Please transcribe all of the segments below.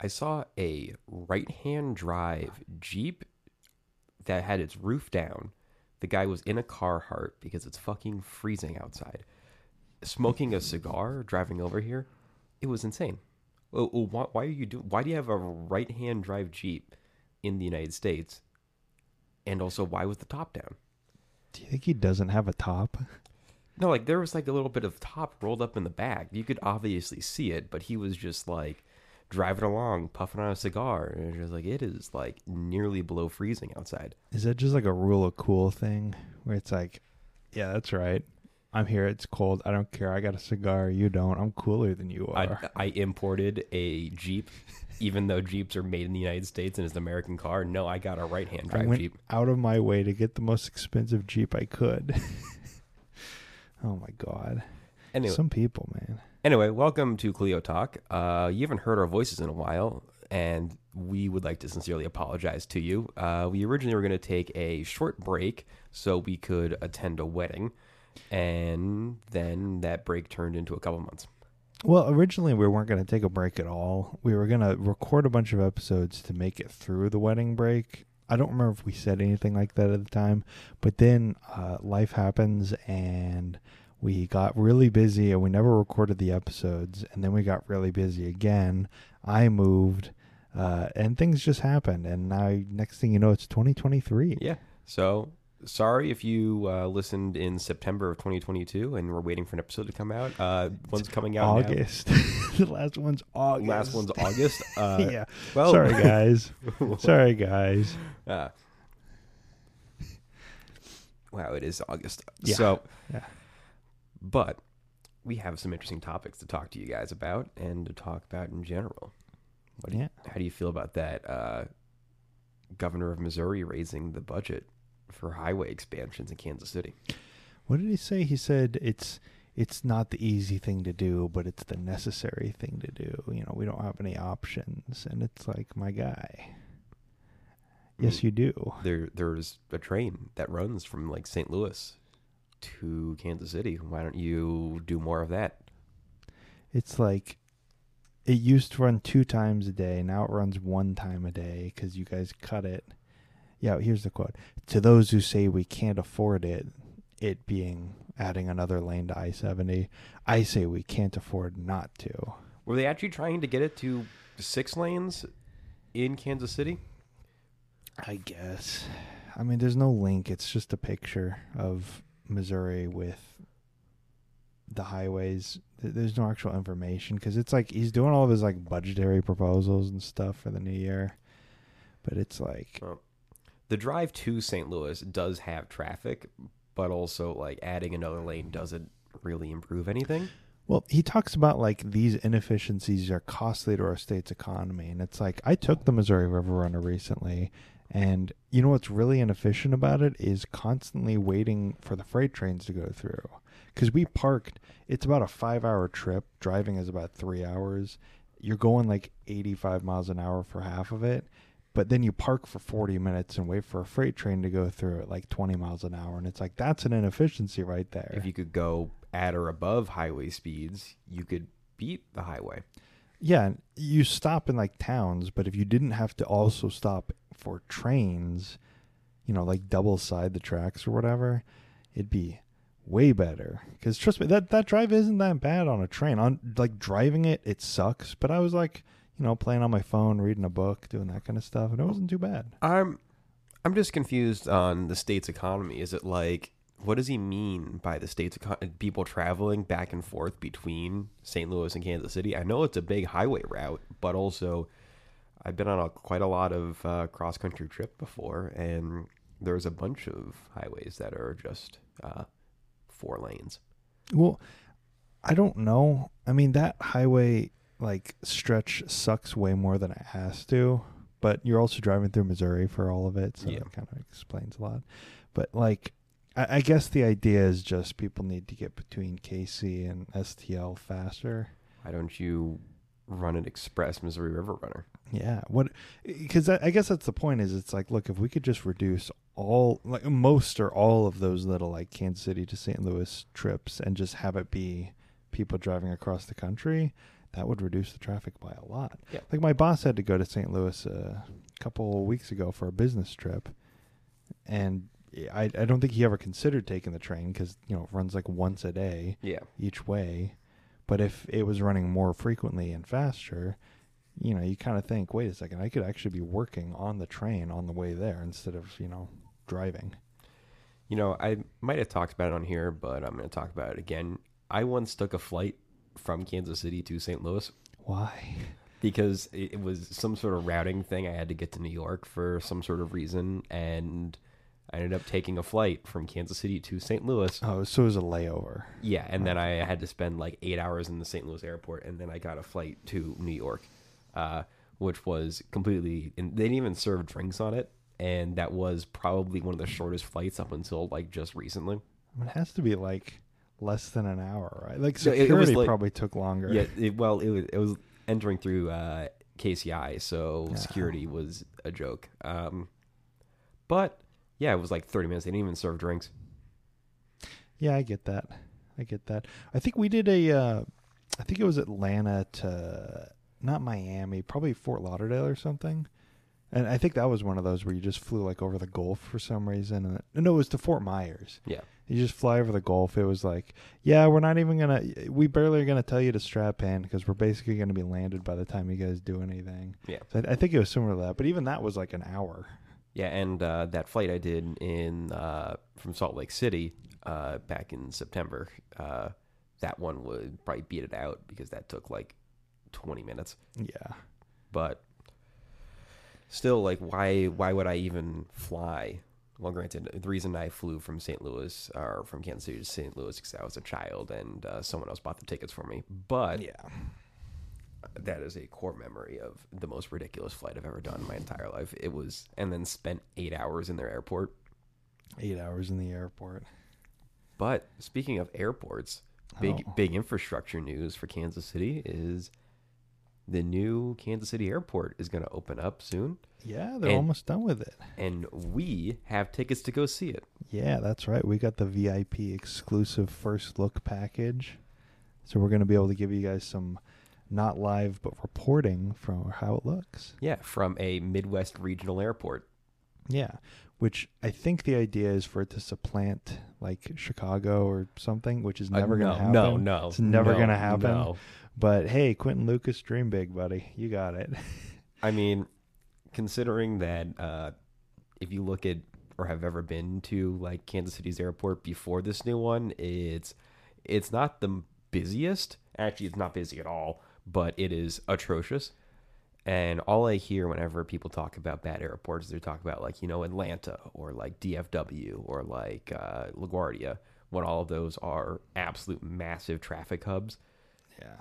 I saw a right-hand drive Jeep that had its roof down. The guy was in a Carhartt because it's fucking freezing outside, smoking a cigar, driving over here. It was insane. Well, well, why, why are you do? Why do you have a right-hand drive Jeep in the United States? And also, why was the top down? Do you think he doesn't have a top? No, like there was like a little bit of top rolled up in the back. You could obviously see it, but he was just like driving along, puffing on a cigar, and it was like it is like nearly below freezing outside. Is that just like a rule of cool thing where it's like, yeah, that's right. I'm here. It's cold. I don't care. I got a cigar. You don't. I'm cooler than you are. I, I imported a Jeep, even though Jeeps are made in the United States and it's an American car. No, I got a right hand I drive went Jeep. out of my way to get the most expensive Jeep I could. oh my god. Anyway, Some people, man. Anyway, welcome to KleioTalk. Uh, you haven't heard our voices in a while, and we would like to sincerely apologize to you. Uh, we originally were going to take a short break so we could attend a wedding, and then that break turned into a couple months. Well, originally we weren't going to take a break at all. We were going to record a bunch of episodes to make it through the wedding break. I don't remember if we said anything like that at the time, but then uh, life happens and we got really busy and we never recorded the episodes. And then we got really busy again. I moved uh, and things just happened. And now, next thing you know, it's 2023. Yeah. So sorry if you uh, listened in September of 2022 and we're waiting for an episode to come out. Uh, one's coming out. August. the last one's August. Last one's August. Uh, yeah. Well, Sorry, guys. Sorry, guys. Uh, wow, it is August. Yeah. So, Yeah. But we have some interesting topics to talk to you guys about and to talk about in general. What do you, Yeah. How do you feel about that? Uh, governor of Missouri raising the budget for highway expansions in Kansas City. What did he say? He said it's it's not the easy thing to do, but it's the necessary thing to do. You know, we don't have any options, and it's like my guy. Yes, Mm. you do. There, there's a train that runs from like St. Louis to Kansas City. Why don't you do more of that? It's like it used to run two times a day. Now it runs one time a day because you guys cut it. Yeah, here's the quote: "To those who say we can't afford it, it being adding another lane to I seventy, I say we can't afford not to." Were they actually trying to get it to six lanes in Kansas City? I guess. I mean, there's no link. It's just a picture of Missouri with the highways. There's no actual information because it's like he's doing all of his like budgetary proposals and stuff for the new year. But it's like, The drive to St. Louis does have traffic, but also like adding another lane doesn't really improve anything. well, he talks about like these inefficiencies are costly to our state's economy. And it's like, I took the Missouri River Runner recently. And you know what's really inefficient about it is constantly waiting for the freight trains to go through. Because we parked, it's about a five hour trip. Driving is about three hours. You're going like 85 miles an hour for half of it. But then you park for 40 minutes and wait for a freight train to go through at like 20 miles an hour. And it's like, that's an inefficiency right there. If you could go at or above highway speeds, you could beat the highway. Yeah, you stop in like towns, but if you didn't have to also stop for trains, you know, like double side the tracks or whatever, it'd be way better. Because trust me, that that drive isn't that bad on a train. On like driving it, it sucks. But I was like, you know, playing on my phone, reading a book, doing that kind of stuff, and it wasn't too bad. I'm I'm just confused on the state's economy. Is it like what does he mean by the state's people traveling back and forth between St. Louis and Kansas City? I know it's a big highway route, but also I've been on a, quite a lot of uh, cross country trip before, and there's a bunch of highways that are just uh, four lanes. Well, I don't know. I mean, that highway like stretch sucks way more than it has to. But you're also driving through Missouri for all of it, so Yeah. it kind of explains a lot. But like, I, I guess the idea is just people need to get between KC and STL faster. Why don't you run an express Missouri River Runner? Yeah. What? Because I guess that's the point. Is it's like, look, if we could just reduce all, like most or all of those little like Kansas City to St. Louis trips, and just have it be people driving across the country, that would reduce the traffic by a lot. Yeah. Like my boss had to go to St. Louis a couple of weeks ago for a business trip, and I I don't think he ever considered taking the train because you know it runs like once a day Yeah. each way. But if it was running more frequently and faster, you know, you kind of think, wait a second, I could actually be working on the train on the way there instead of you know driving. You know, I might have talked about it on here, but I'm going to talk about it again. I once took a flight from Kansas City to St. Louis Why? because it it was some sort of routing thing. I had to get to New York for some sort of reason, and I ended up taking a flight from Kansas City to St. Louis. Oh, so it was a layover. Yeah, and then I had to spend like eight hours in the St. Louis airport, and then I got a flight to New York, uh, which was completely. And they didn't even serve drinks on it, and that was probably one of the shortest flights up until like just recently. It has to be like less than an hour, right? Like Yeah, it- it security was like- probably took longer. Yeah, it, well, it was it was entering through uh, KCI, so Yeah. security was a joke. Um, but yeah, it was like thirty minutes. They didn't even serve drinks. Yeah, I get that. I get that. I think we did a. Uh, I think it was Atlanta to not Miami, probably Fort Lauderdale or something. And I think that was one of those where you just flew like over the Gulf for some reason. And no, it was to Fort Myers. Yeah, You just fly over the Gulf. It was like, yeah, we're not even gonna. We barely are gonna tell you to strap in because we're basically gonna be landed by the time you guys do anything. yeah, So I, I think it was similar to that. But even that was like an hour. Yeah. And uh, that flight I did in uh, from Salt Lake City uh, back in September, uh, that one would probably beat it out because that took like twenty minutes. Yeah. but still like why why would i even fly well granted the reason i flew from st louis or from kansas city to st louis because i was a child and uh, someone else bought the tickets for me but Yeah. That is a core memory of the most ridiculous flight i've ever done in my entire life it was and then spent eight hours in their airport Eight hours in the airport. but speaking of airports big Oh. big infrastructure news for kansas city is the new kansas city airport is going to open up soon Yeah, they're And- almost done with it. and we have tickets to go see it. Yeah, that's right. We got the VIP exclusive first look package. So we're going to be able to give you guys some not live but reporting from how it looks. Yeah, from a Midwest regional airport. Yeah, which I think the idea is for it to supplant like Chicago or something, which is Uh, never going to happen. No, no, It's never no, going to happen. no. But hey, Quinton Lucas, dream big, buddy. You got it. I mean, considering that uh, if you look at or have ever been to like Kansas City's airport before this new one, it's it's not the busiest. Actually, it's not busy at all, but it is atrocious. And all I hear whenever people talk about bad airports, they talk about like you know Atlanta or like DFW or like uh, LaGuardia, when all of those are absolute massive traffic hubs. yeah.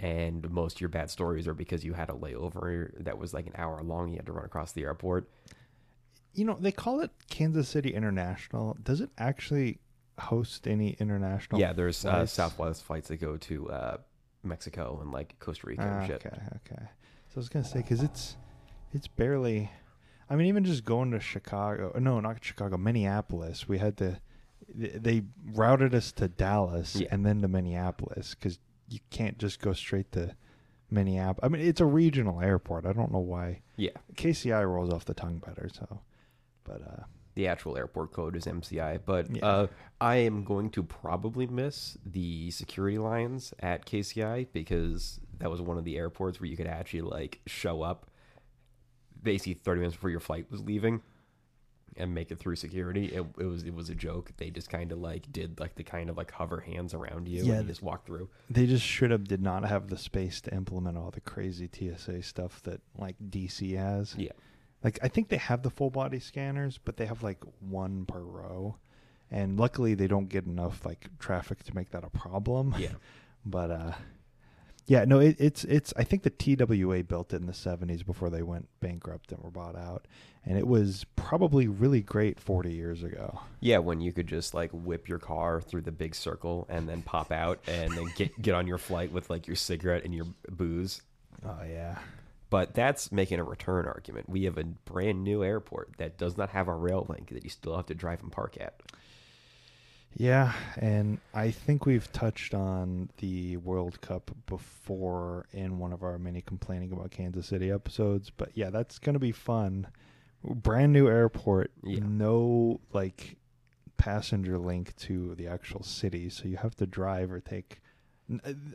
and most of your bad stories are because you had a layover that was like an hour long. You had to run across the airport. You know, they call it Kansas City International. Does it actually host any international? yeah, there's uh. Southwest flights that go to uh, Mexico and like Costa Rica and shit. Okay, okay. So I was gonna say because it's it's barely. I mean, even just going to Chicago. No, not Chicago. Minneapolis. We had to. They routed us to Dallas Yeah. and then to Minneapolis because you can't just go straight to Minneapolis. I mean, it's a regional airport. I don't know why. Yeah, KCI rolls off the tongue better. So, but uh, the actual airport code is MCI, but Yeah. uh, I am going to probably miss the security lines at KCI because that was one of the airports where you could actually like show up basically 30 minutes before your flight was leaving and make it through security. It, it was it was a joke. They just kind of like did like the kind of like hover hands around you Yeah, and you th- just walk through. they just should have did not have the space to implement all the crazy TSA stuff that like DC has. Yeah. Like I think they have the full body scanners, but they have like one per row. And luckily they don't get enough like traffic to make that a problem. Yeah. But uh yeah, no, it, it's it's I think the TWA built it in the 70s before they went bankrupt and were bought out. And it was probably really great 40 years ago. Yeah, when you could just like whip your car through the big circle and then pop out and then get get on your flight with like your cigarette and your booze. Oh yeah. But that's making a return argument. We have a brand new airport that does not have a rail link that you still have to drive and park at. Yeah, and I think we've touched on the World Cup before in one of our many complaining about Kansas City episodes, but yeah, that's going to be fun. Brand new airport, Yeah. no like passenger link to the actual city, so you have to drive or take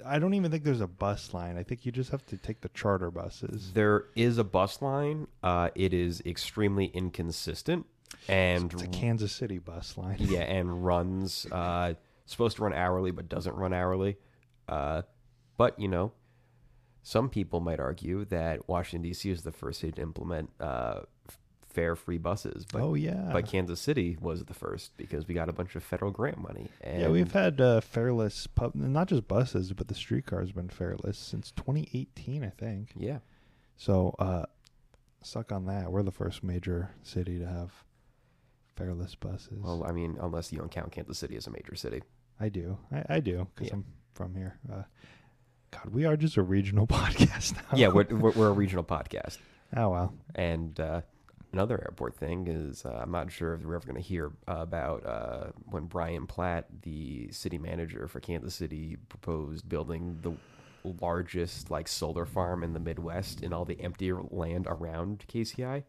I don't even think there's a bus line. I think you just have to take the charter buses. There is a bus line. Uh, it is extremely inconsistent and It's a Kansas City bus line. yeah, and runs uh, supposed to run hourly, but doesn't run hourly. Uh, but you know, some people might argue that Washington D.C. is the first city to implement uh, fare free buses, but oh yeah. but Kansas City was the first because we got a bunch of federal grant money. And yeah, we've had uh, fareless pub, not just buses, but the streetcar has been fareless since 2018, I think. yeah, So, uh, suck on that. We're the first major city to have fareless buses. well, I mean, unless you don't count Kansas City as a major city. I do. I, I do because Yeah. I'm from here. Uh, God, we are just a regional podcast now. yeah, we're, we're we're a regional podcast. oh well. And uh, another airport thing is uh, I'm not sure if we're ever going to hear about uh, when Brian Platt, the city manager for Kansas City, proposed building the largest like solar farm in the Midwest in all the empty land around KCI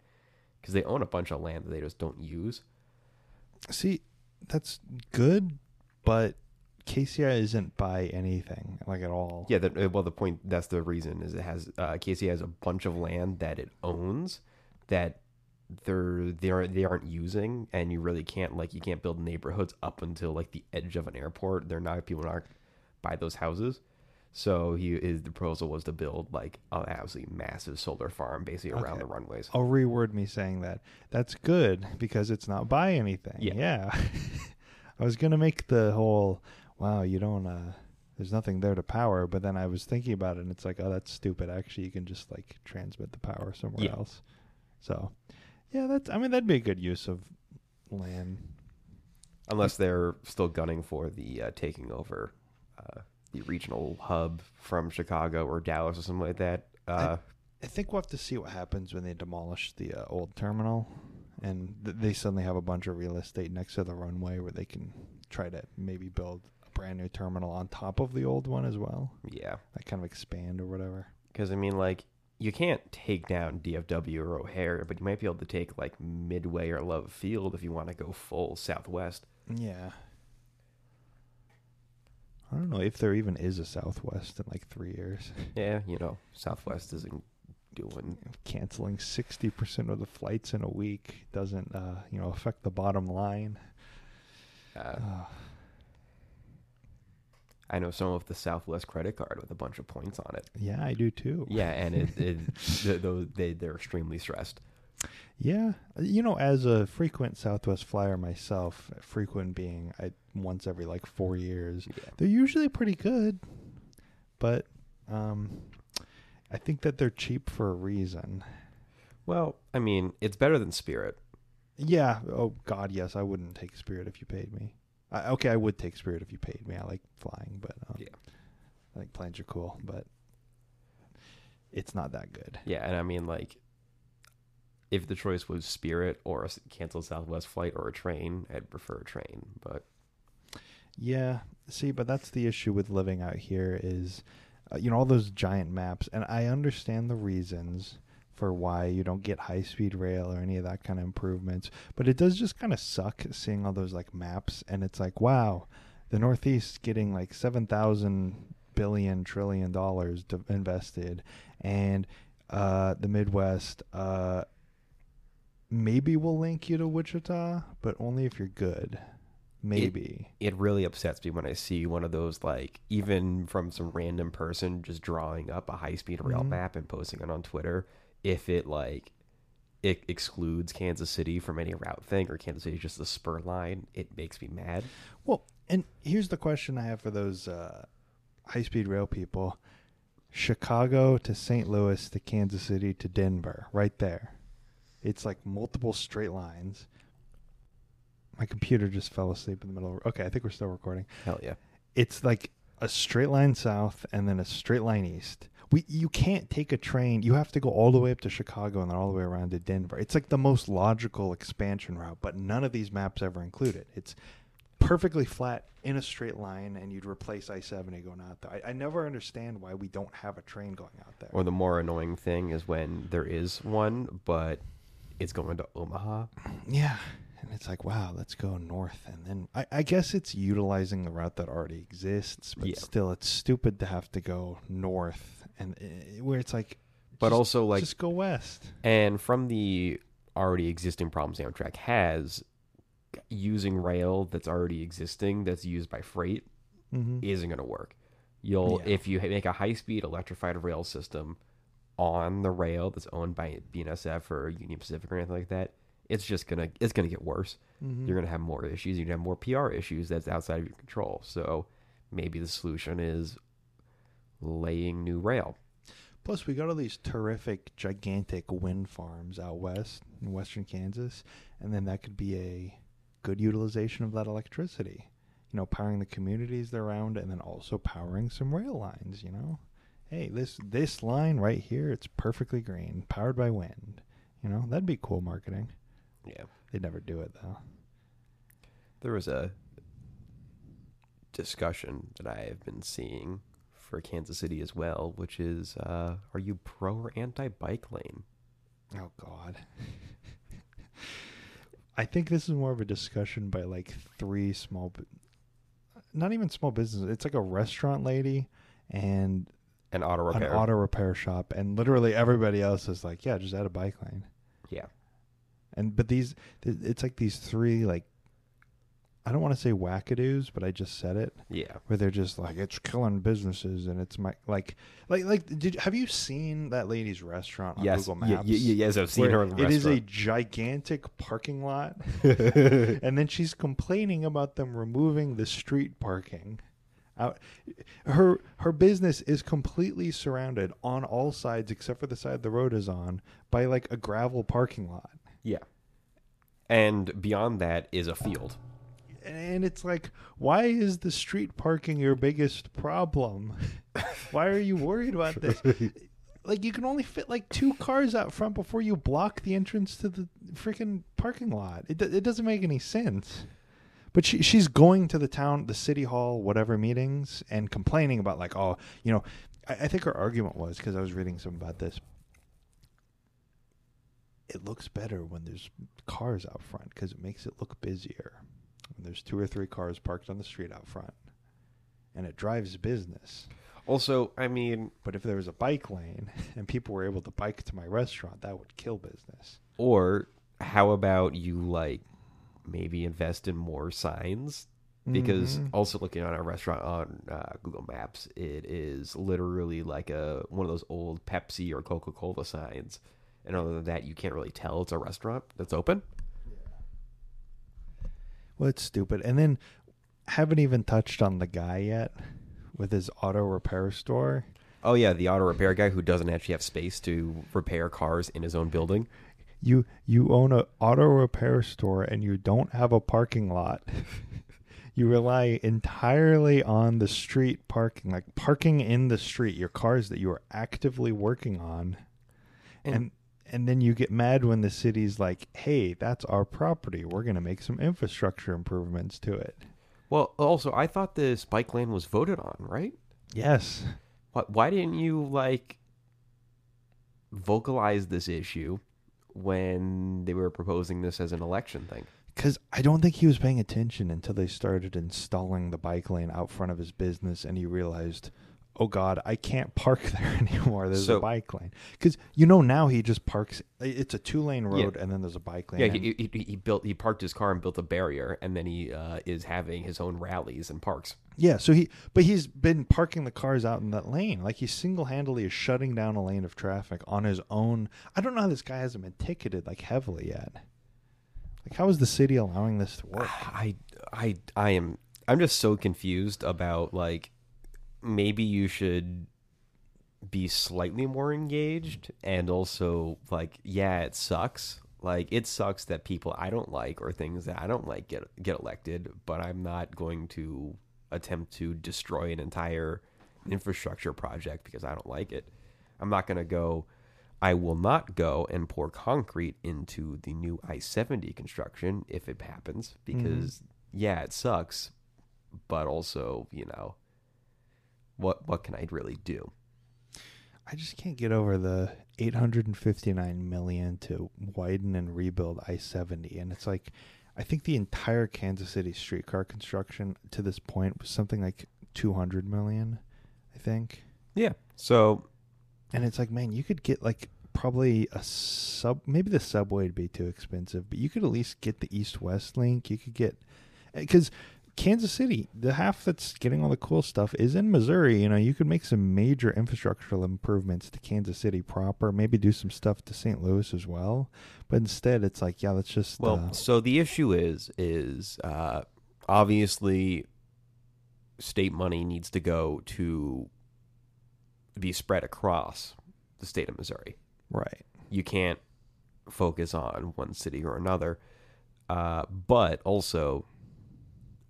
because they own a bunch of land that they just don't use. See, that's good, but KCI isn't by anything like at all. Yeah, that, uh, well, the point that's the reason is it has uh, KCI has a bunch of land that it owns that they're they aren't they aren't using, and you really can't like you can't build neighborhoods up until like the edge of an airport. They're not people aren't buy those houses. So he is the proposal was to build like an absolutely massive solar farm basically around Okay. the runways. I'll reword me saying that. That's good because it's not buy anything. Yeah. Yeah. I was gonna make the whole wow, you don't uh there's nothing there to power, but then I was thinking about it and it's like, oh that's stupid. Actually you can just like transmit the power somewhere Yeah. else. So yeah, that's I mean that'd be a good use of land. Unless they're still gunning for the uh, taking over uh, the regional hub from Chicago or Dallas or something like that. Uh, I think we'll have to see what happens when they demolish the uh, old terminal, and th- they suddenly have a bunch of real estate next to the runway where they can try to maybe build a brand new terminal on top of the old one as well, yeah. like kind of expand or whatever. Because I mean, like, you can't take down DFW or O'Hare, but you might be able to take like Midway or Love Field if you want to go full Southwest. Yeah. I don't know if there even is a Southwest in like three years. Yeah, you know, Southwest isn't doing. Canceling sixty percent of the flights in a week doesn't, uh, you know, affect the bottom line. Uh, Uh, I know some of the Southwest credit card with a bunch of points on it. yeah, I do too. Yeah, and it, it th- they they're extremely stressed. Yeah, you know, as a frequent Southwest flyer myself, frequent being I once every like four years, Yeah. they're usually pretty good, but um, I think that they're cheap for a reason. Well, I mean, it's better than Spirit. Yeah. Oh God, yes, I wouldn't take Spirit if you paid me. I, okay, I would take Spirit if you paid me. I like flying, but um, Yeah. I think planes are cool, but it's not that good. Yeah, and I mean, like, if the choice was Spirit or a canceled Southwest flight or a train, I'd prefer a train. But Yeah. See, but that's the issue with living out here is, uh, you know, all those giant maps, and I understand the reasons for why you don't get high speed rail or any of that kind of improvements, but it does just kind of suck seeing all those like maps, and it's like, wow, the Northeast getting like seven thousand billion trillion dollars invested, and uh, the Midwest, uh, maybe will link you to Wichita, but only if you're good. Maybe. it really upsets me when I see one of those, like, even from some random person just drawing up a high speed rail Mhm. map and posting it on Twitter. If it, like, it excludes Kansas City from any route thing or Kansas City is just a spur line, it makes me mad. Well, and here's the question I have for those uh, high speed rail people Chicago to St. Louis to Kansas City to Denver, right there. It's like multiple straight lines. My computer just fell asleep in the middle. Of, okay, I think we're still recording. Hell yeah. It's like a straight line south and then a straight line east. We you can't take a train. You have to go all the way up to Chicago and then all the way around to Denver. It's like the most logical expansion route, but none of these maps ever include it. It's perfectly flat in a straight line, and you'd replace I seventy going out there. I, I never understand why we don't have a train going out there. Or the more annoying thing is when there is one, but it's going to Omaha. Yeah. And it's like, wow, let's go north. And then I, I guess it's utilizing the route that already exists, but Yeah. still, it's stupid to have to go north. And uh, where it's like, But just- also like just go west. And from the already existing problems Amtrak has, using rail that's already existing that's used by freight Mm-hmm. isn't going to work. You'll Yeah. if you make a high speed electrified rail system on the rail that's owned by BNSF or Union Pacific or anything like that, it's just gonna it's gonna get worse. Mm-hmm. You're gonna have more issues. You're gonna have more PR issues that's outside of your control. So maybe the solution is laying new rail. Plus, we got all these terrific, gigantic wind farms out west in western Kansas, and then that could be a good utilization of that electricity. You know, powering the communities around, and then also powering some rail lines. You know, hey, this this line right here, it's perfectly green, powered by wind. You know, that'd be cool marketing. Yeah. They'd never do it though. There was a discussion that I have been seeing for Kansas City as well, which is uh, are you pro or anti bike lane? Oh God. I think this is more of a discussion by like three small, not even small businesses. It's like a restaurant lady and An auto an repair. auto repair shop, and literally everybody else is like, "Yeah, just add a bike lane." Yeah. And but these, it's like these three like, I don't want to say wackadoos, but I just said it. Yeah. Where they're just like, it's killing businesses, and it's my like, like, like. Did have you seen that lady's restaurant on Yes. Google Maps? ye- ye- yes, I've seen her It is a gigantic parking lot, and then she's complaining about them removing the street parking. Out, her her business is completely surrounded on all sides except for the side the road is on by like a gravel parking lot, yeah. And beyond that is a field. And it's like, why is the street parking your biggest problem? why are you worried about this? like you can only fit like two cars out front before you block the entrance to the freaking parking lot. It it doesn't make any sense. But she she's going to the town, the city hall, whatever meetings, and complaining about like, oh, you know, I, I think her argument was because I was reading some about this. It looks better when there's cars out front because it makes it look busier. When there's two or three cars parked on the street out front, and it drives business. Also, I mean, But if there was a bike lane and people were able to bike to my restaurant, that would kill business. or how about you like maybe invest in more signs? Because Mhm. also looking at our restaurant on uh, Google Maps, it is literally like a one of those old Pepsi or Coca Cola signs, and other than that, you can't really tell it's a restaurant that's open. Well, it's stupid. And then haven't even touched on the guy yet with his auto repair store. Oh yeah, the auto repair guy who doesn't actually have space to repair cars in his own building. You you own a auto repair store and you don't have a parking lot. you rely entirely on the street parking, like parking in the street, your cars that you are actively working on. And- and and then you get mad when the city's like, "Hey, that's our property. We're going to make some infrastructure improvements to it." Well, also, I thought this bike lane was voted on, right? Yes. Why, why didn't you like vocalize this issue when they were proposing this as an election thing? Because I don't think he was paying attention until they started installing the bike lane out front of his business, and he realized, "Oh God, I can't park there anymore. There's So- a bike lane." Because you know now he just parks. It's a two lane Yeah. road, and then there's a bike lane. Yeah, he, he, he built he parked his car and built a barrier, and then he uh, is having his own rallies and parks. yeah. So he, but he's been parking the cars out in that lane. Like he single handedly is shutting down a lane of traffic on his own. I don't know how this guy hasn't been ticketed like heavily yet. Like, how is the city allowing this to work? I I I am I'm just so confused about like maybe you should be slightly more engaged and also like yeah it sucks. Like it sucks that people I don't like or things that I don't like get get elected but I'm not going to attempt to destroy an entire infrastructure project because I don't like it. I'm not going to go I will not go and pour concrete into the new I 70 construction if it happens because mm-hmm. yeah, it sucks, but also, you know, what what can I really do? I just can't get over the 859 million to widen and rebuild I-70 and it's like I think the entire Kansas City streetcar construction to this point was something like 200 million, I think. Yeah. So And it's like, man, you could get like probably a sub maybe the subway would be too expensive, but you could at least get the east-west link. You could get eh, cuz Kansas City, the half that's getting all the cool stuff is in Missouri. You know, you could make some major infrastructural improvements to Kansas City proper, maybe do some stuff to St. Louis as well. But instead, it's like, yeah, let's just. Well, uh, so the issue is is uh, obviously state money needs to go to be spread across the state of Missouri. right. You can't focus on one city or another. Uh, but also,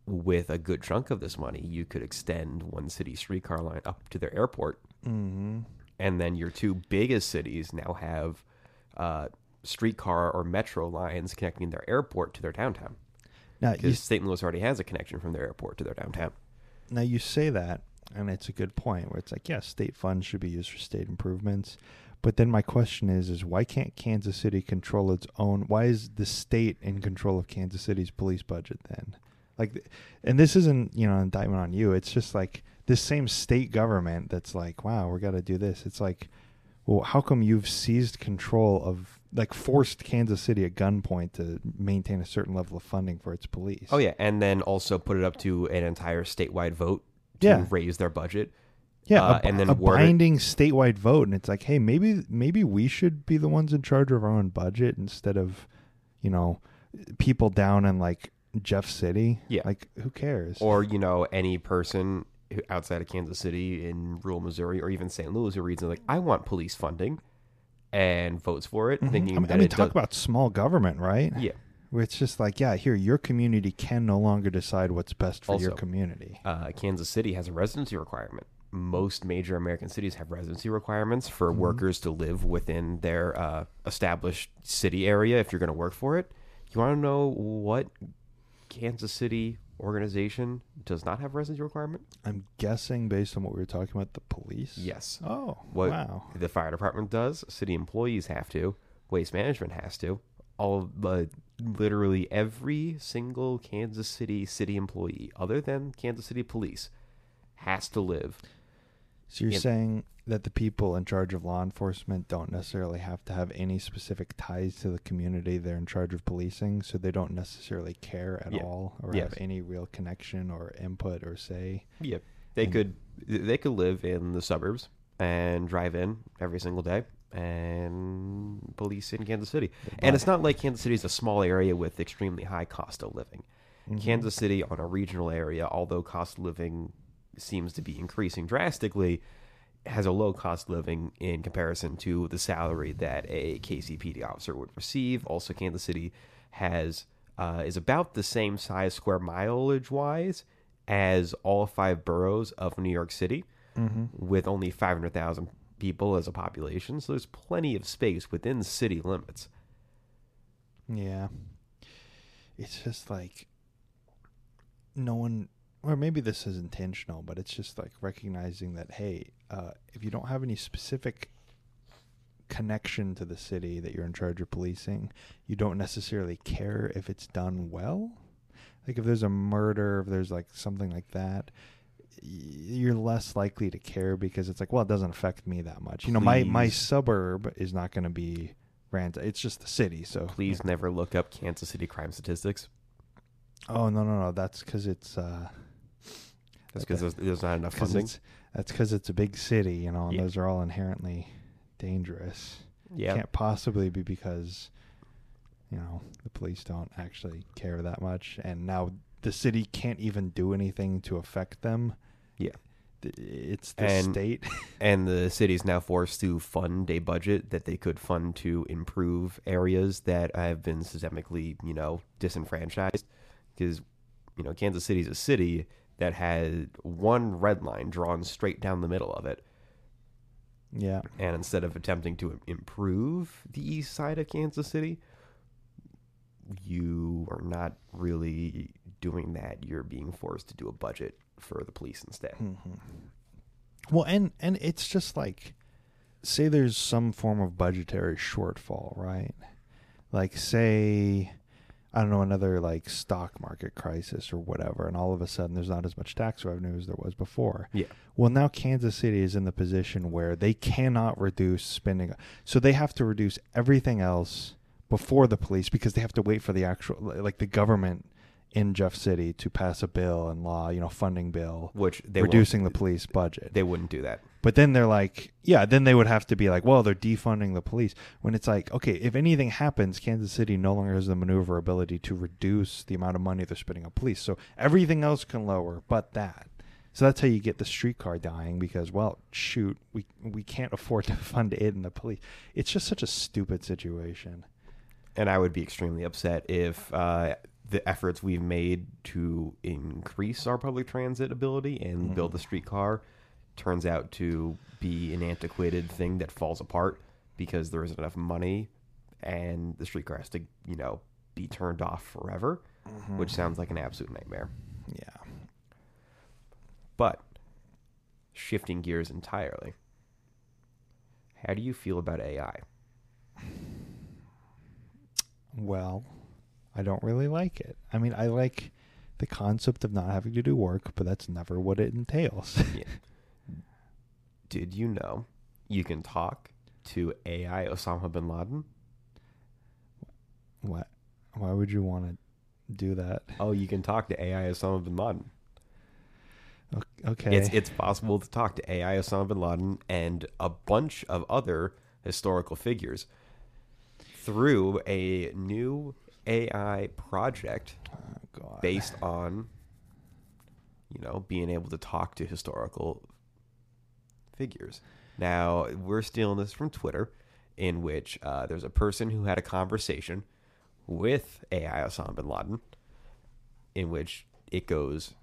with a good chunk of this money, you could extend one city streetcar line up to their airport, hmm and then your two biggest cities now have uh, streetcar or metro lines connecting their airport to their downtown. Now, you, because St. Louis already has a connection from their airport to their downtown. now you say that, and it's a good point where it's like, yeah, state funds should be used for state improvements. But then my question is, is why can't Kansas City control its own? Why is the state in control of Kansas City's police budget then? Like, and this isn't you know an indictment on you. It's just like this same state government that's like, wow, we got to do this. It's like, well, how come you've seized control of like forced Kansas City at gunpoint to maintain a certain level of funding for its police? Oh yeah, and then also put it up to an entire statewide vote to Yeah. raise their budget. Yeah, Uh, a, and then a word it- binding statewide vote, and it's like, hey, maybe maybe we should be the ones in charge of our own budget instead of, you know, people down in like Jeff City. Yeah. like who cares? Or you know, any person outside of Kansas City in rural Missouri or even St. Louis who reads it like, I want police funding, and votes for it, Mhm. thinking I mean, that I mean talk does- about small government, right? yeah. Where it's just like, yeah, here your community can no longer decide what's best for your community. uh, Kansas City has a residency requirement. Most major American cities have residency requirements for Mhm. workers to live within their uh, established city area if you're going to work for it. You want to know what Kansas City organization does not have residency requirement? I'm guessing based on what we were talking about, the police. Yes. Oh, What wow. the fire department does, city employees have to, waste management has to. All of the literally every single Kansas City city employee, other than Kansas City police, has to live So you're in- saying that the people in charge of law enforcement don't necessarily have to have any specific ties to the community they're in charge of policing, so they don't necessarily care at Yeah. all or Yes. have any real connection or input or say. Yeah, they And- could they could live in the suburbs and drive in every single day and police in Kansas City. And it's not like Kansas City is a small area with extremely high cost of living. Mhm. Kansas City on a regional area, although cost of living seems to be increasing drastically, has a low cost living in comparison to the salary that a KCPD officer would receive. Also, Kansas City has uh, is about the same size square mileage wise as all five boroughs of New York City, Mhm. with only five hundred thousand people as a population. So there's plenty of space within city limits. Yeah. It's just like no one or maybe this is intentional, but it's just like recognizing that hey, uh, if you don't have any specific connection to the city that you're in charge of policing, you don't necessarily care if it's done well. Like if there's a murder, if there's like something like that, y- you're less likely to care because it's like, well, it doesn't affect me that much. You know, my my suburb is not going to be ran. It's just the city, so Please never look up Kansas City crime statistics. Oh no no no! That's because it's uh, That's because there's, there's not enough funding. it's that's because it's a big city, you know, and Yeah. those are all inherently dangerous. Yeah. Can't possibly be because you know the police don't actually care that much, and now the city can't even do anything to affect them. Yeah. It's the And- state. and the city's now forced to fund a budget that they could fund to improve areas that have been systemically, you know, disenfranchised. Because, you know, Kansas City's a city that had one red line drawn straight down the middle of it. yeah. And instead of attempting to improve the east side of Kansas City, you are not really doing that, you're being forced to do a budget for the police instead. Mm-hmm. Well, and and it's just like say there's some form of budgetary shortfall, right? Like say I don't know another like stock market crisis or whatever and all of a sudden there's not as much tax revenue as there was before. Yeah. Well, now Kansas City is in the position where they cannot reduce spending. So they have to reduce everything else before the police because they have to wait for the actual like the government in Jeff City to pass a bill and law, you know, funding bill Which they reducing the police budget. They wouldn't do that. But then they're like, yeah, then they would have to be like, well, they're defunding the police. When it's like, okay, if anything happens, Kansas City no longer has the maneuverability to reduce the amount of money they're spending on police. So everything else can lower, but that. So that's how you get the streetcar dying because, well, shoot, we we can't afford to fund it and the police. It's just such a stupid situation. and I would be extremely upset if uh, the efforts we've made to increase our public transit ability and build the streetcar turns out to be an antiquated thing that falls apart because there isn't enough money and the streetcar has to, you know, be turned off forever, mm-hmm. which sounds like an absolute nightmare. Yeah. But shifting gears entirely, how do you feel about AI? Well, I don't really like it. I mean, I like the concept of not having to do work, but that's never what it entails. Yeah. Did you know you can talk to AI Osama bin Laden? what? Why would you want to do that? Oh, you can talk to AI Osama bin Laden. Okay. It's it's possible to talk to AI Osama bin Laden and a bunch of other historical figures through a new AI project oh, God. based on you know being able to talk to historical figures. Now we're stealing this from Twitter, in which uh, there's a person who had a conversation with AI Osama bin Laden, in which it goes,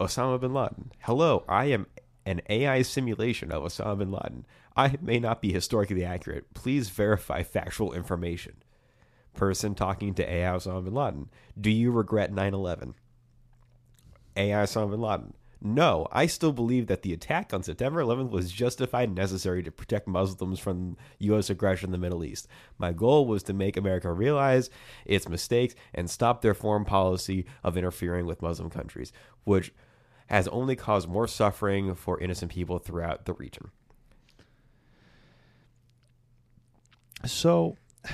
Osama bin Laden, hello, I am an AI simulation of Osama bin Laden. I may not be historically accurate. Please verify factual information. Person talking to AI Osama bin Laden, do you regret 9 11? AI Osama bin Laden. No, I still believe that the attack on September 11th was justified and necessary to protect Muslims from U.S. aggression in the Middle East. My goal was to make America realize its mistakes and stop their foreign policy of interfering with Muslim countries, which has only caused more suffering for innocent people throughout the region. So.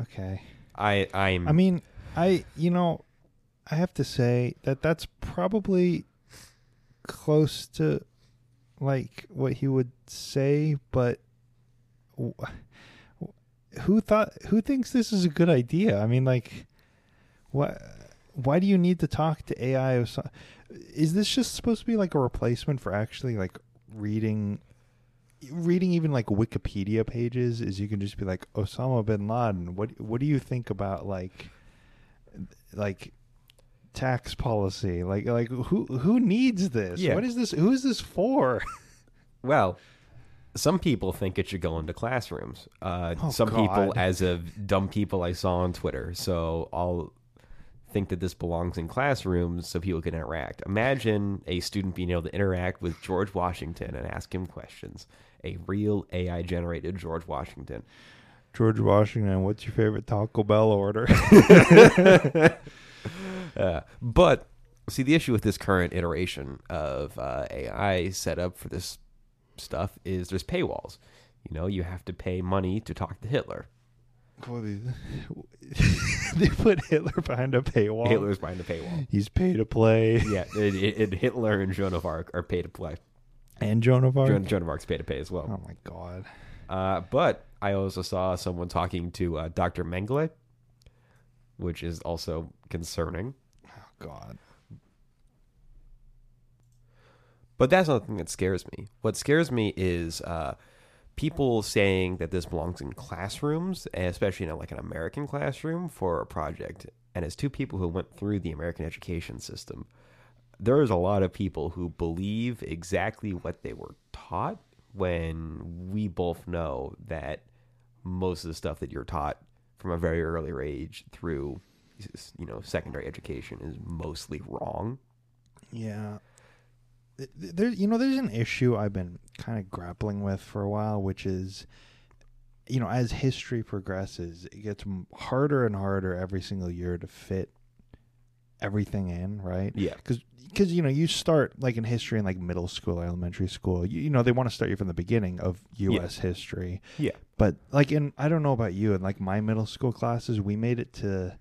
okay. I I'm I mean, I you know, I have to say that that's probably close to like what he would say, but who thought who thinks this is a good idea? I mean, like, what? Why do you need to talk to AI? Is this just supposed to be like a replacement for actually like reading? Reading even like Wikipedia pages is you can just be like Osama bin Laden. What what do you think about like like tax policy? Like like who who needs this? Yeah. What is this? Who is this for? Well, some people think it should go into classrooms. Uh, Oh, some people, as of dumb people I saw on Twitter. So I'll think that this belongs in classrooms so people can interact. Imagine a student being able to interact with George Washington and ask him questions. A real AI generated George Washington. George Washington, what's your favorite Taco Bell order? Uh, but see, the issue with this current iteration of uh, AI set up for this stuff is there's paywalls. You know, you have to pay money to talk to Hitler. they put Hitler behind a paywall. Hitler's behind a paywall. He's pay to play. yeah, it, it, it- Hitler and Joan of Arc are pay to play. And Joan of Arc. Joan, Joan of Arc's pay to pay as well. oh my god. Uh, but I also saw someone talking to uh, Dr. Mengele, which is also concerning. Oh god. But that's not the thing that scares me. What scares me is uh, people saying that this belongs in classrooms, especially in a, like an American classroom for a project. And as two people who went through the American education system, there is a lot of people who believe exactly what they were taught when we both know that most of the stuff that you're taught from a very early age through you know secondary education is mostly wrong. Yeah. Th- th- There, you know, there's an issue I've been kind of grappling with for a while, which is, you know, as history progresses, it gets harder and harder every single year to fit everything in, right? Yeah. Because because you know, you start like in history in like middle school, elementary school. You, you know, they want to start you from the beginning of U.S. history. Yeah. But like in, I don't know about you, in like my middle school classes, we made it to,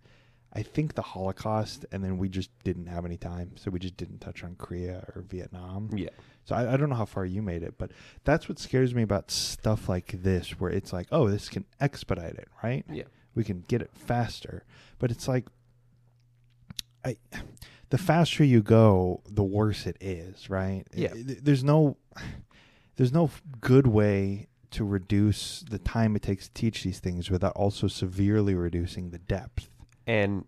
I think the Holocaust, and then we just didn't have any time, so we just didn't touch on Korea or Vietnam. Yeah. So I, I don't know how far you made it, but that's what scares me about stuff like this, where it's like, oh, this can expedite it, right? Yeah. We can get it faster, but it's like, I, the faster you go, the worse it is, right? Yeah. There's no, there's no good way to reduce the time it takes to teach these things without also severely reducing the depth. And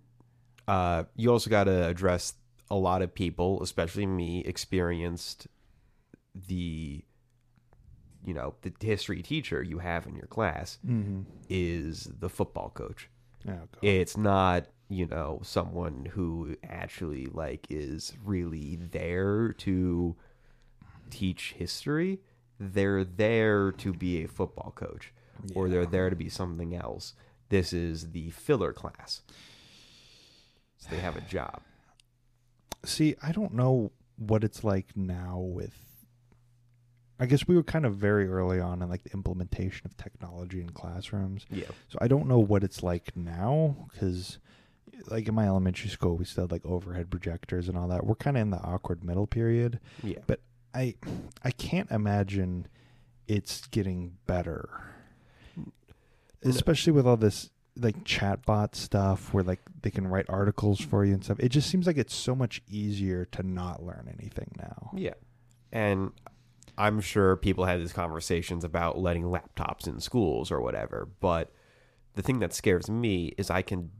uh, you also got to address a lot of people, especially me, experienced the, you know, the history teacher you have in your class Mm-hmm. is the football coach. Oh. It's not, you know, someone who actually like is really there to teach history. They're there to be a football coach or they're there to be something else. This is the filler class. So they have a job. See, I don't know what it's like now with. I guess we were kind of very early on in like the implementation of technology in classrooms. Yeah. So I don't know what it's like now because, like in my elementary school, we still had like overhead projectors and all that. We're kind of in the awkward middle period. Yeah. But I, I can't imagine it's getting better, especially with all this like chatbot stuff where like they can write articles for you and stuff. It just seems like it's so much easier to not learn anything now. Yeah. And I'm sure people had these conversations about letting laptops in schools or whatever, but the thing that scares me is I can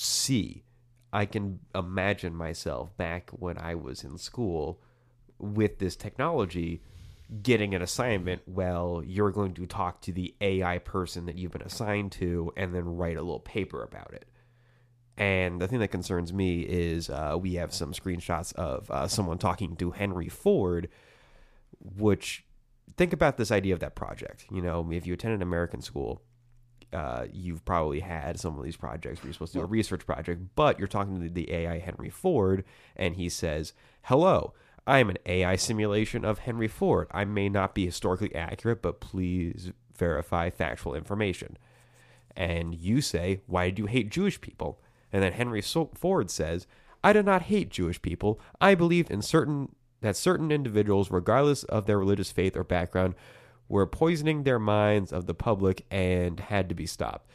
see, I can imagine myself back when I was in school with this technology getting an assignment well you're going to talk to the ai person that you've been assigned to and then write a little paper about it. And the thing that concerns me is uh, we have some screenshots of uh, someone talking to henry ford which think about this idea of that project. You know if you attend an american school uh, you've probably had some of these projects where you're supposed to do a research project, but you're talking to the AI Henry Ford, and he says, Hello, I am an AI simulation of Henry Ford. I may not be historically accurate, but please verify factual information. And you say, Why do you hate Jewish people? And then Henry Ford says, I do not hate Jewish people. I believe in certain that certain individuals, regardless of their religious faith or background, were poisoning their minds of the public and had to be stopped.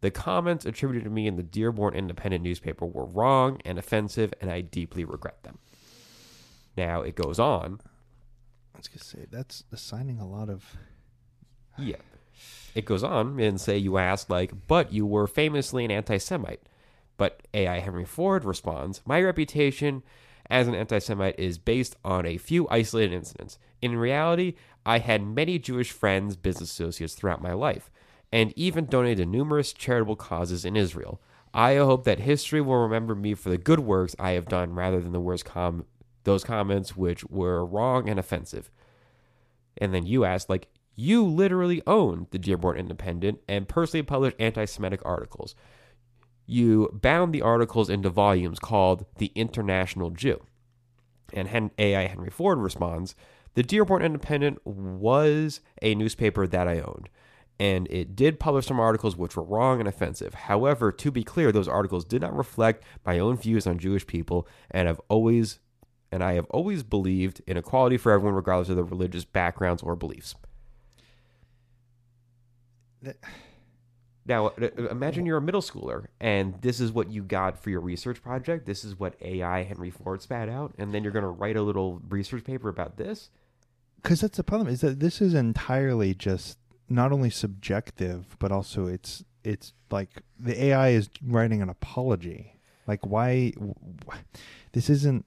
The comments attributed to me in the Dearborn Independent newspaper were wrong and offensive, and I deeply regret them. Now it goes on. I was gonna say that's assigning a lot of. Yeah. It goes on and say you ask like, but you were famously an anti-Semite. But AI Henry Ford responds, my reputation as an anti-Semite is based on a few isolated incidents. In reality, I had many Jewish friends, business associates throughout my life, and even donated to numerous charitable causes in Israel. I hope that history will remember me for the good works I have done rather than the worst com- those comments which were wrong and offensive. And then you asked, like, you literally own the Dearborn Independent and personally published anti Semitic articles. You bound the articles into volumes called The International Jew. And Hen- AI Henry Ford responds The Dearborn Independent was a newspaper that I owned, and it did publish some articles which were wrong and offensive. However, to be clear, those articles did not reflect my own views on Jewish people, and I've always and I have always believed in equality for everyone, regardless of their religious backgrounds or beliefs. That- Now, uh, imagine you're a middle schooler, and this is what you got for your research project. This is what AI Henry Ford spat out, and then you're going to write a little research paper about this. Because that's the problem is that this is entirely just not only subjective, but also it's it's like the AI is writing an apology. Like why? wh- This isn't.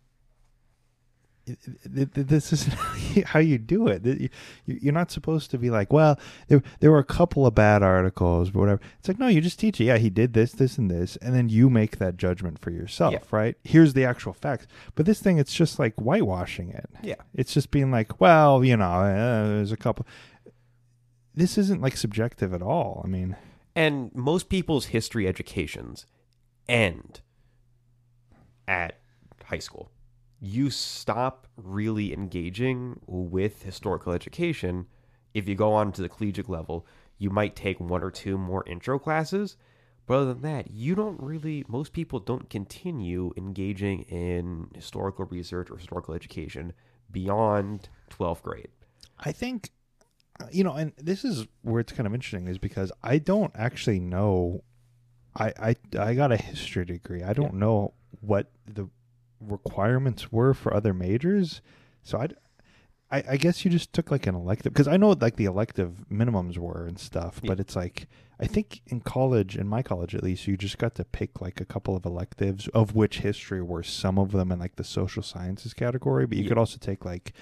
This isn't how you do it. You- you- You're not supposed to be like, well, there there were a couple of bad articles, but whatever. It's like, no, you just teach it. Yeah, he did this, this, and this, and then you make that judgment for yourself, Yeah. right? Here's the actual facts. But this thing, it's just like whitewashing it. Yeah. It's just being like, well, you know, uh, there's a couple. This isn't like subjective at all. I mean, And most people's history educations end at high school. You stop really engaging with historical education if you go on to the collegiate level. You might take one or two more intro classes, but other than that, you don't really, most people don't continue engaging in historical research or historical education beyond 12th grade. I think, you know, and this is where it's kind of interesting, is because I don't actually know. I I I got a history degree. I don't know what the requirements were for other majors, so I. I, I guess you just took like an elective because I know what like the elective minimums were and stuff, but it's like I think in college, in my college at least, you just got to pick like a couple of electives, of which history were some of them in like the social sciences category, but you Yeah. could also take like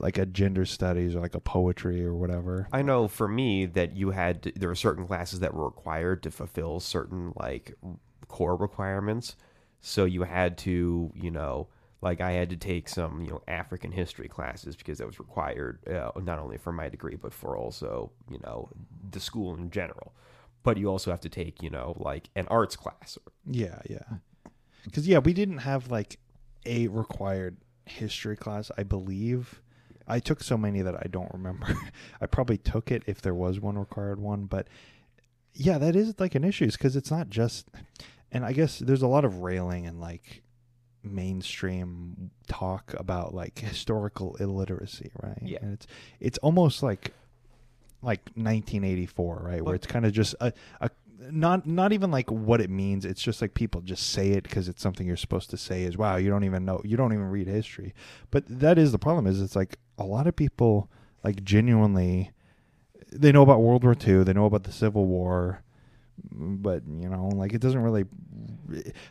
like a gender studies or like a poetry or whatever. I know for me that you had to, there were certain classes that were required to fulfill certain like core requirements. So you had to, you know, like I had to take some, you know, African history classes because that was required uh, not only for my degree but for also, you know, the school in general. But you also have to take, you know, like an arts class. Yeah, yeah. Because yeah, we didn't have like a required history class. I believe I took so many that I don't remember. I probably took it if there was one required one, but yeah, that is like an issue because it's not just. And I guess there's a lot of railing and like mainstream talk about like historical illiteracy, right? Yeah. and it's it's almost like like 1984, right? Where it's kind of just a, a not not even like what it means. It's just like people just say it because it's something you're supposed to say. Is wow, you don't even know, you don't even read history. But that is the problem. Is it's like a lot of people like genuinely they know about World War II, they know about the Civil War, but you know, like it doesn't really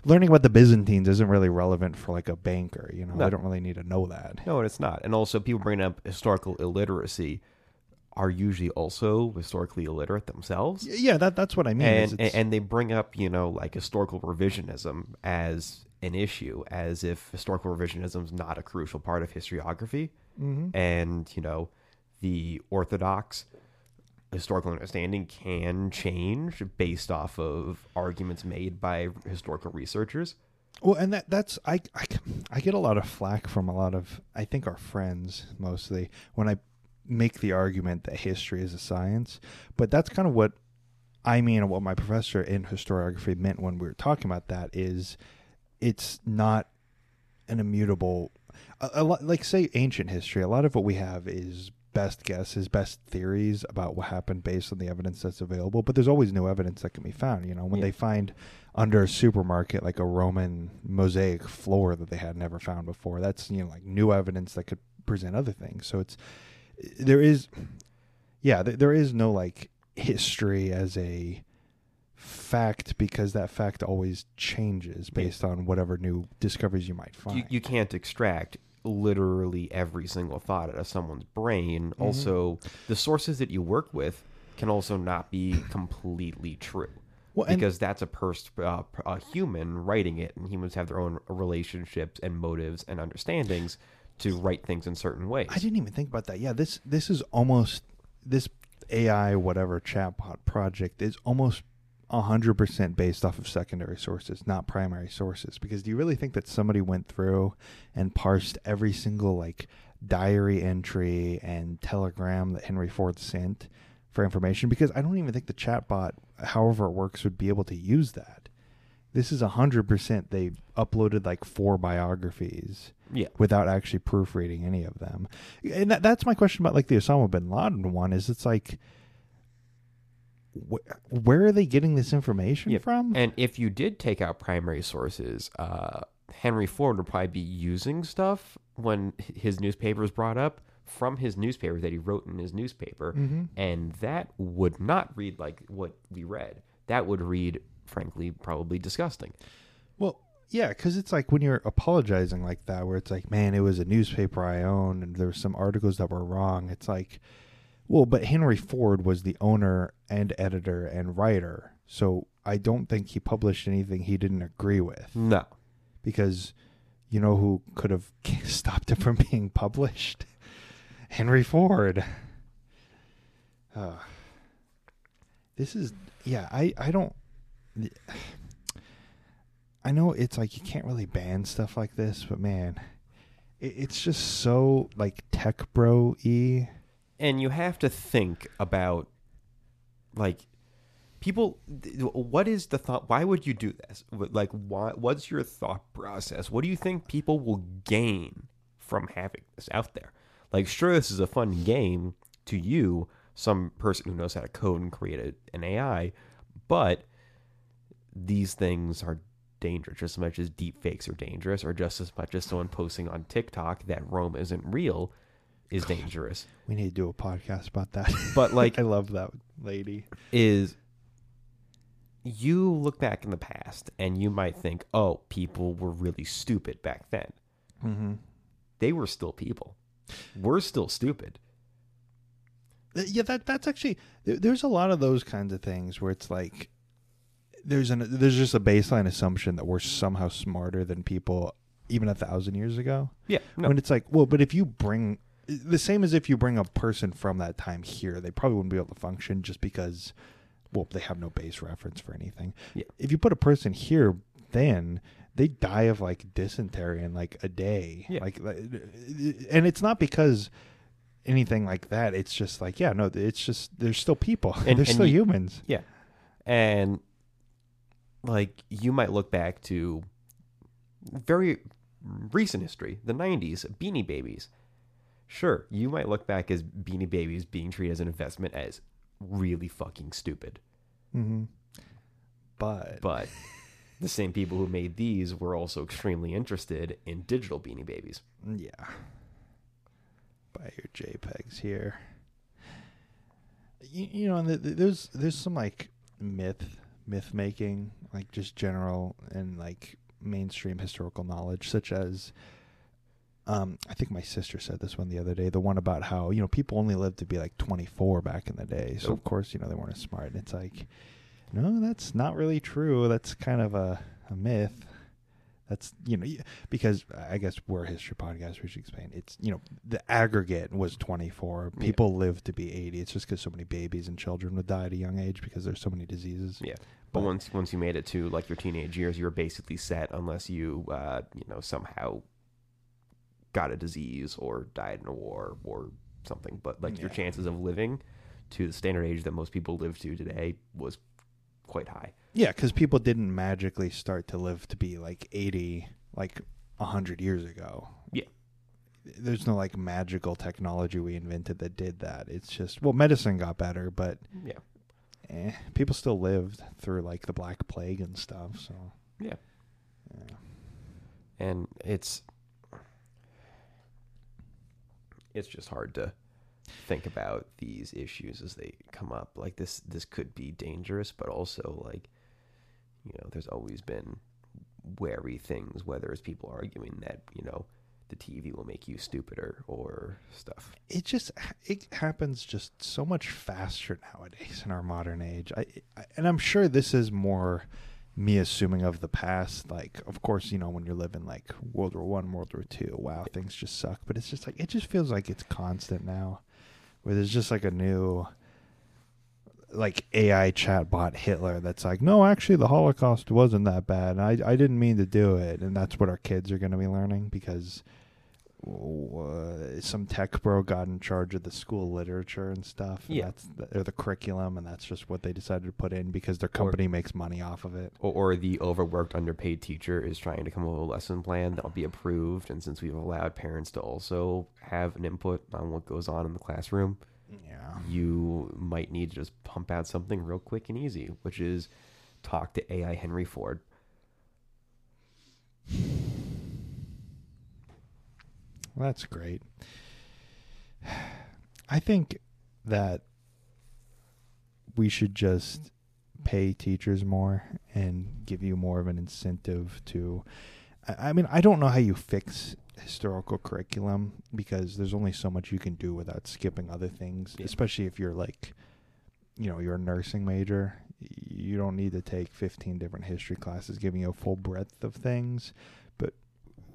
learning about the Byzantines isn't really relevant for like a banker. You know, No. they don't really need to know that. No, and it's not. And also people bringing up historical illiteracy are usually also historically illiterate themselves. Yeah, that that's what I mean. and and they bring up you know like historical revisionism as an issue as if historical revisionism is not a crucial part of historiography Mhm. and you know the orthodox historical understanding can change based off of arguments made by historical researchers. Well, and that that's I, I I get a lot of flack from a lot of I think our friends mostly when I make the argument that history is a science, but that's kind of what I mean and what my professor in historiography meant when we were talking about that is it's not an immutable a, a lot like say ancient history a lot of what we have is best guesses best theories about what happened based on the evidence that's available but there's always new evidence that can be found you know when Yeah. they find under a supermarket like a roman mosaic floor that they had never found before that's you know like new evidence that could present other things. So it's there is yeah th- there is no like history as a fact because that fact always changes based on whatever new discoveries you might find. you, you can't extract literally every single thought out of someone's brain. Mm-hmm. Also, the sources that you work with can also not be completely true. Well, because that's a pers- uh, a human writing it, and humans have their own relationships and motives and understandings to write things in certain ways. I didn't even think about that. Yeah, this this is almost this AI whatever chatbot project is almost hundred percent based off of secondary sources, not primary sources. Because do you really think that somebody went through and parsed every single like diary entry and telegram that Henry Ford sent for information? Because I don't even think the chatbot, however it works, would be able to use that. This is hundred percent. They uploaded like four biographies yeah, without actually proofreading any of them. And that, that's my question about like the Osama bin Laden one is it's like wh- where are they getting this information Yeah, from? And if you did take out primary sources, uh, Henry Ford would probably be using stuff when his newspaper is brought up from his newspaper that he wrote in his newspaper, Mhm. and that would not read like what we read. That would read, frankly, probably disgusting. Well, Yeah, because it's like when you're apologizing like that, where it's like, man, it was a newspaper I own, and there were some articles that were wrong. It's like, well, but Henry Ford was the owner and editor and writer, so I don't think he published anything he didn't agree with. No. Because you know who could have stopped it from being published? Henry Ford. Uh, this is yeah. I I don't. I know it's like you can't really ban stuff like this, but man, it, it's just so like tech bro y. and you have to think about like people what is the thought why would you do this? Like why what's your thought process? What do you think people will gain from having this out there? Like sure this is a fun game to you some person who knows how to code and create an ai but these things are dangerous. Just as much as deep fakes are dangerous or just as much as someone posting on tiktok that rome isn't real is dangerous We need to do a podcast about that. But, like- I love that lady. is you look back in the past and you might think, oh, people were really stupid back then. Mm-hmm. They were still people. We're still stupid. Yeah, that that's actually there's a lot of those kinds of things where it's like there's an there's just a baseline assumption that we're somehow smarter than people even a thousand years ago. Yeah. No. When it's like, well, but if you bring the same as if you bring a person from that time here, they probably wouldn't be able to function just because, well, they have no base reference for anything. Yeah. If you put a person here, then they die of like dysentery in like a day. Yeah. Like, and it's not because anything like that. It's just like, yeah, no, it's just there's still people. And- they're still you- humans. Yeah. And like you might look back to very recent history, the 90s, Beanie Babies. Sure, you might look back as Beanie Babies being treated as an investment as really fucking stupid. Mm-hmm. But, But the same people who made these were also extremely interested in digital Beanie Babies. yeah, buy your JPEGs here. You, you know, and the, the- there's there's some like myth myth making, like just general and like mainstream historical knowledge, such as. Um, I think my sister said this one the other day. The one about how you know people only lived to be like 24 back in the day, so of course you know they weren't as smart. And it's like, no, that's not really true. That's kind of a, a myth. That's you know because I guess we're a history podcast. We should explain. It's you know the aggregate was 24. Yeah. People live to be 80. It's just because so many babies and children would die at a young age because there's so many diseases. Yeah. But once once you made it to like your teenage years, you were basically set unless you uh, you know somehow got a disease or died in a war or something. But like your chances of living to the standard age that most people live to today was quite high. Yeah, because people didn't magically start to live to be like 80 like 100 years ago. Yeah. There's no like magical technology we invented that did that. It's just, well, medicine got better, but Yeah. eh, people still lived through like the Black Plague and stuff. So, Yeah. yeah. And it's it's just hard to think about these issues as they come up. Like this this could be dangerous, but also like you know, there's always been wary things, whether it's people arguing that, you know, the TV will make you stupider or stuff. it just it happens just so much faster nowadays in our modern age. I, I and I'm sure this is more me assuming of the past. Like, of course, you know when you're living like World War One, World War Two, wow, things just suck. But it's just like it just feels like it's constant now, where there's just like a new like AI chatbot Hitler that's like, no, actually, the Holocaust wasn't that bad. I I didn't mean to do it, and that's what our kids are going to be learning because uh, some tech bro got in charge of the school literature and stuff. And Yeah. that's the, or the curriculum, and that's just what they decided to put in because their company makes money off of it. Or, or the overworked, underpaid teacher is trying to come up with a lesson plan that'll be approved. And since we've allowed parents to also have an input on what goes on in the classroom, Yeah. you might need to just pump out something real quick and easy, which is talk to AI Henry Ford. That's great. I think that we should just pay teachers more and give you more of an incentive to. I mean, I don't know how you fix historical curriculum because there's only so much you can do without skipping other things, Yeah. especially if you're like, you know, you're a nursing major. You don't need to take 15 different history classes giving you a full breadth of things,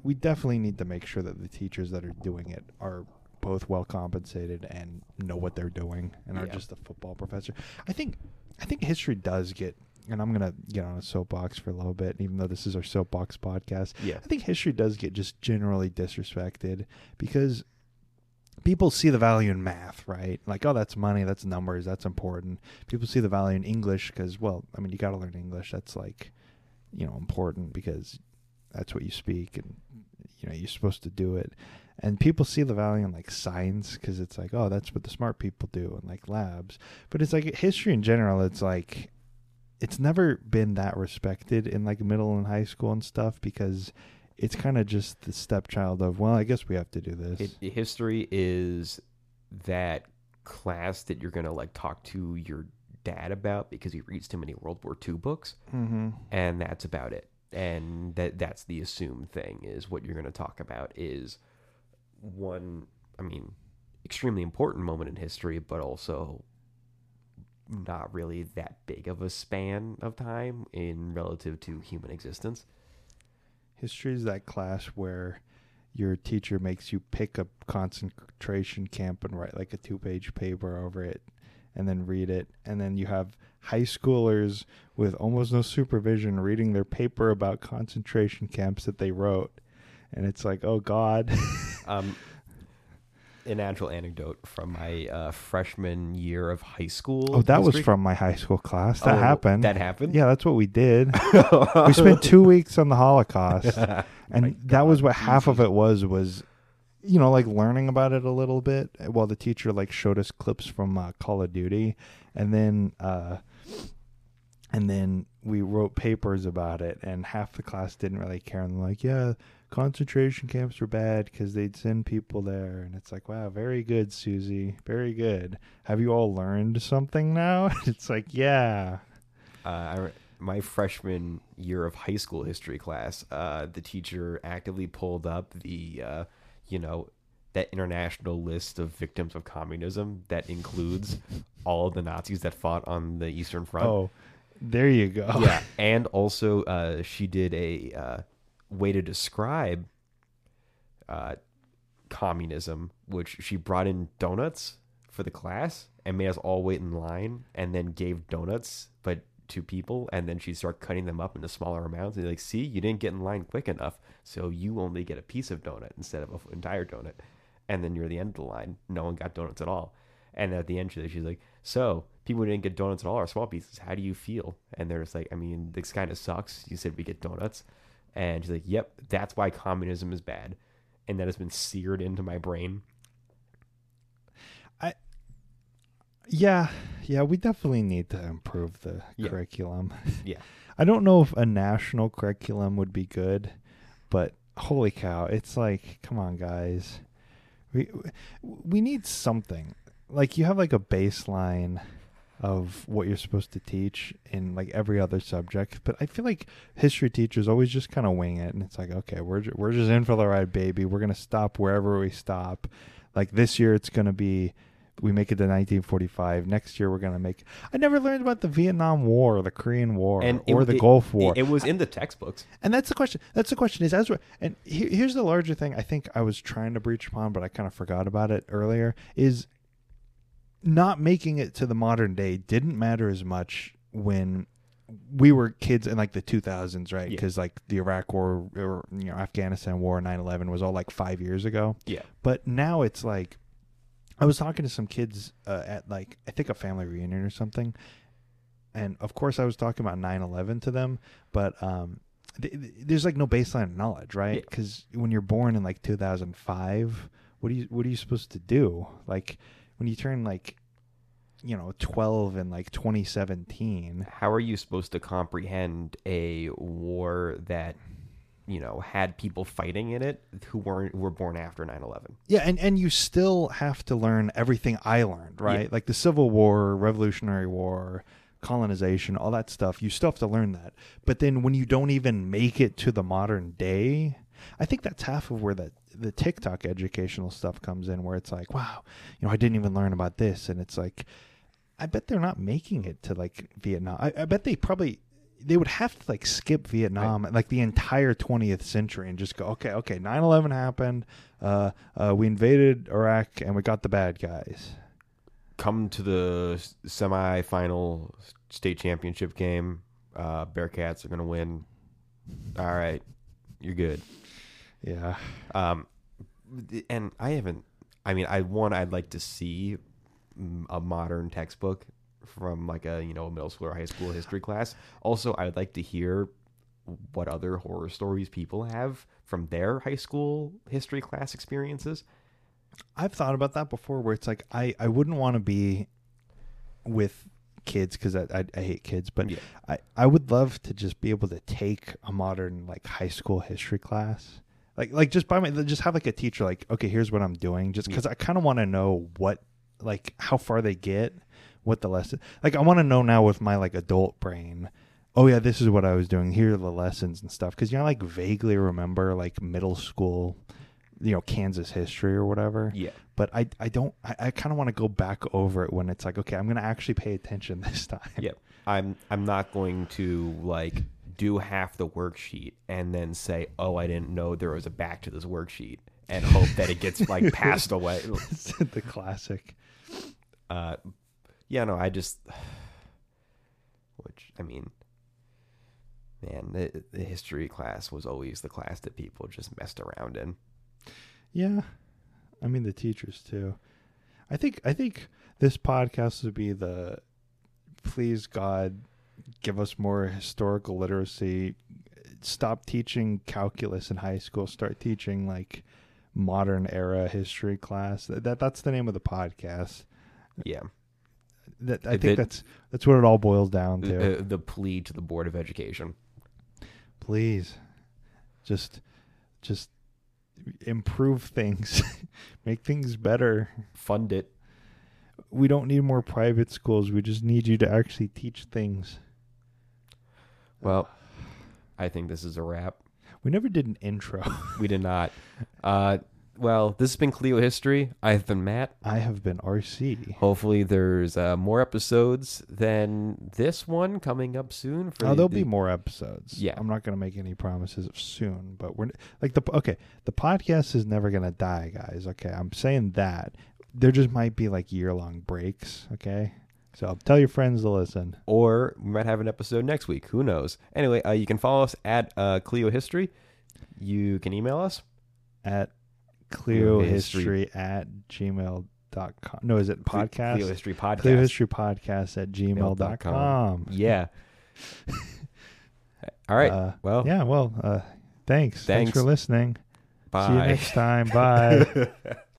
we definitely need to make sure that the teachers that are doing it are both well compensated and know what they're doing and are Yeah. just a football professor. I think I think history does get and I'm gonna get on a soapbox for a little bit, even though this is our soapbox podcast. Yeah. I think history does get just generally disrespected because people see the value in math, right? Like, oh, that's money, that's numbers, that's important. People see the value in English because, well, I mean, you got to learn English. That's like, you know, important because that's what you speak and, you know, you're supposed to do it. And people see the value in like science because it's like, oh, that's what the smart people do and like labs. But it's like history in general, it's like, it's never been that respected in like middle and high school and stuff because it's kind of just the stepchild of well i guess we have to do this It, history is that class that you're gonna like talk to your dad about because he reads too many World War II books, mm-hmm. and that's about it. And that that's the assumed thing is what you're gonna talk about is one. I mean, extremely important moment in history, but also not really that big of a span of time in relative to human existence. history is that class where your teacher makes you pick a concentration camp and write like a two page paper over it and then read it and then you have high schoolers with almost no supervision reading their paper about concentration camps that they wrote. And it's like oh god. Um, an actual anecdote from my uh, freshman year of high school. oh that was from my high school class. That Oh, happened. That happened. yeah that's what we did. We spent two weeks on the holocaust. And that was what half of it was was you know like learning about it a little bit while the teacher like showed us clips from uh, call of duty. And then uh and then we wrote papers about it and half the class didn't really care. And they're like yeah concentration camps were bad because they'd send people there. And it's like wow very good susie. Very good. Have you all learned something now? It's like yeah. Uh, I my freshman year of high school history class, uh, the teacher actively pulled up the, uh, you know, that international list of victims of communism that includes all of the Nazis that fought on the Eastern Front. oh there you go Yeah, and also uh, she did a uh, way to describe uh, communism, which she brought in donuts for the class and made us all wait in line, and then gave donuts, but to people, and then she started cutting them up into smaller amounts. And like, see, you didn't get in line quick enough, so you only get a piece of donut instead of an entire donut. And then you're the end of the line, no one got donuts at all. And at the end, she- she's like, "So people didn't get donuts at all are small pieces. How do you feel?" And they're just like, "I mean, this kind of sucks. You said we get donuts." And she's like, "Yep, that's why communism is bad." And that has been seared into my brain. I, Yeah, yeah, we definitely need to improve the Yeah. curriculum. Yeah. I don't know if a national curriculum would be good, but holy cow, it's like, come on, guys. We we need something. Like you have like a baseline of what you're supposed to teach in like every other subject, but I feel like history teachers always just kind of wing it and it's like, okay, we're we're just in for the ride, baby. We're going to stop wherever we stop. Like this year it's going to be we make it to 1945. Next year we're gonna make. I never learned about the Vietnam War, or the Korean War, And or it- the it- Gulf War. It was in the textbooks. and that's the question. That's the question. Is as and here, here's the larger thing. I think I was trying to breach upon, but I kind of forgot about it earlier. Is not making it to the modern day didn't matter as much when we were kids in like the 2000s, right? Yeah. Because like the Iraq War or you know Afghanistan War, 9/11 was all like five years ago. Yeah. But now it's like I was talking to some kids uh, at like I think a family reunion or something, and of course I was talking about 9/11 to them, but um, th- th- there's like no baseline knowledge, right? Yeah. Because when you're born in like 2005, what are you what are you supposed to do? Like when you turn like you know 12 in like 2017. How are you supposed to comprehend a war that, you know, had people fighting in it who weren't who were born after 9/11? Yeah, and and you still have to learn everything I learned, right? Yeah. Like the Civil War, Revolutionary War, colonization, all that stuff. You still have to learn that. But then when you don't even make it to the modern day, I think that's half of where the the TikTok educational stuff comes in, where it's like, wow, you know, I didn't even learn about this, and it's like, I bet they're not making it to like Vietnam. I, I bet they probably they would have to like skip Vietnam like the entire 20th century and just go okay okay 9/11 happened uh, uh, we invaded Iraq and we got the bad guys Come to the semi-final state championship game. Uh, Bearcats are going to win. All right, you're good. yeah Um, and I haven't. I mean, I one I'd like to see a modern textbook from like a you know middle school or high school history class. Also, I would like to hear what other horror stories people have from their high school history class experiences. I've thought about that before where it's like I I wouldn't want to be with kids because I, I I hate kids but Yeah. I I would love to just be able to take a modern like high school history class like like just by my just have like a teacher like okay here's what I'm doing just because I kind of want to know what like how far they get what the lesson like I want to know now with my like adult brain oh yeah this is what I was doing here are the lessons and stuff because you know like vaguely remember like middle school you know Kansas history or whatever. Yeah, but I I don't I, I kind of want to go back over it when it's like okay I'm gonna actually pay attention this time. Yep. I'm I'm not going to like do half the worksheet and then say, "Oh, I didn't know there was a back to this worksheet," and hope that it gets like passed away. the classic. Uh, yeah, no, I just, which I mean, man, the, the history class was always the class that people just messed around in. yeah. I mean the teachers too. I think I think this podcast would be the please God give us more historical literacy stop teaching calculus in high school start teaching like modern era history class. That, that that's the name of the podcast. Yeah, that I think it- that's that's what it all boils down to the, the plea to the board of education. please just just improve things make things better Fund it. we don't need more private schools we just need you to actually teach things Well, I think this is a wrap. we never did an intro We did not. Uh, well, this has been Kleio History. I've been Matt. i have been rc Hopefully, there's uh, more episodes than this one coming up soon. For oh the- there'll the- be more episodes Yeah. i'm not going to make any promises of soon but we're like the okay the podcast is never going to die guys okay i'm saying that there just might be like year long breaks okay so tell your friends to listen or we might have an episode next week. Who knows? Anyway, uh, you can follow us at uh, Kleio History. You can email us. at Kleio History. at gmail.com. No, is it podcast? Kleio History Podcast. Kleio History Podcast at gmail.com. Yeah. All right. Uh, well, yeah, well, uh, thanks. thanks. Thanks. for listening. bye. See you next time. Bye.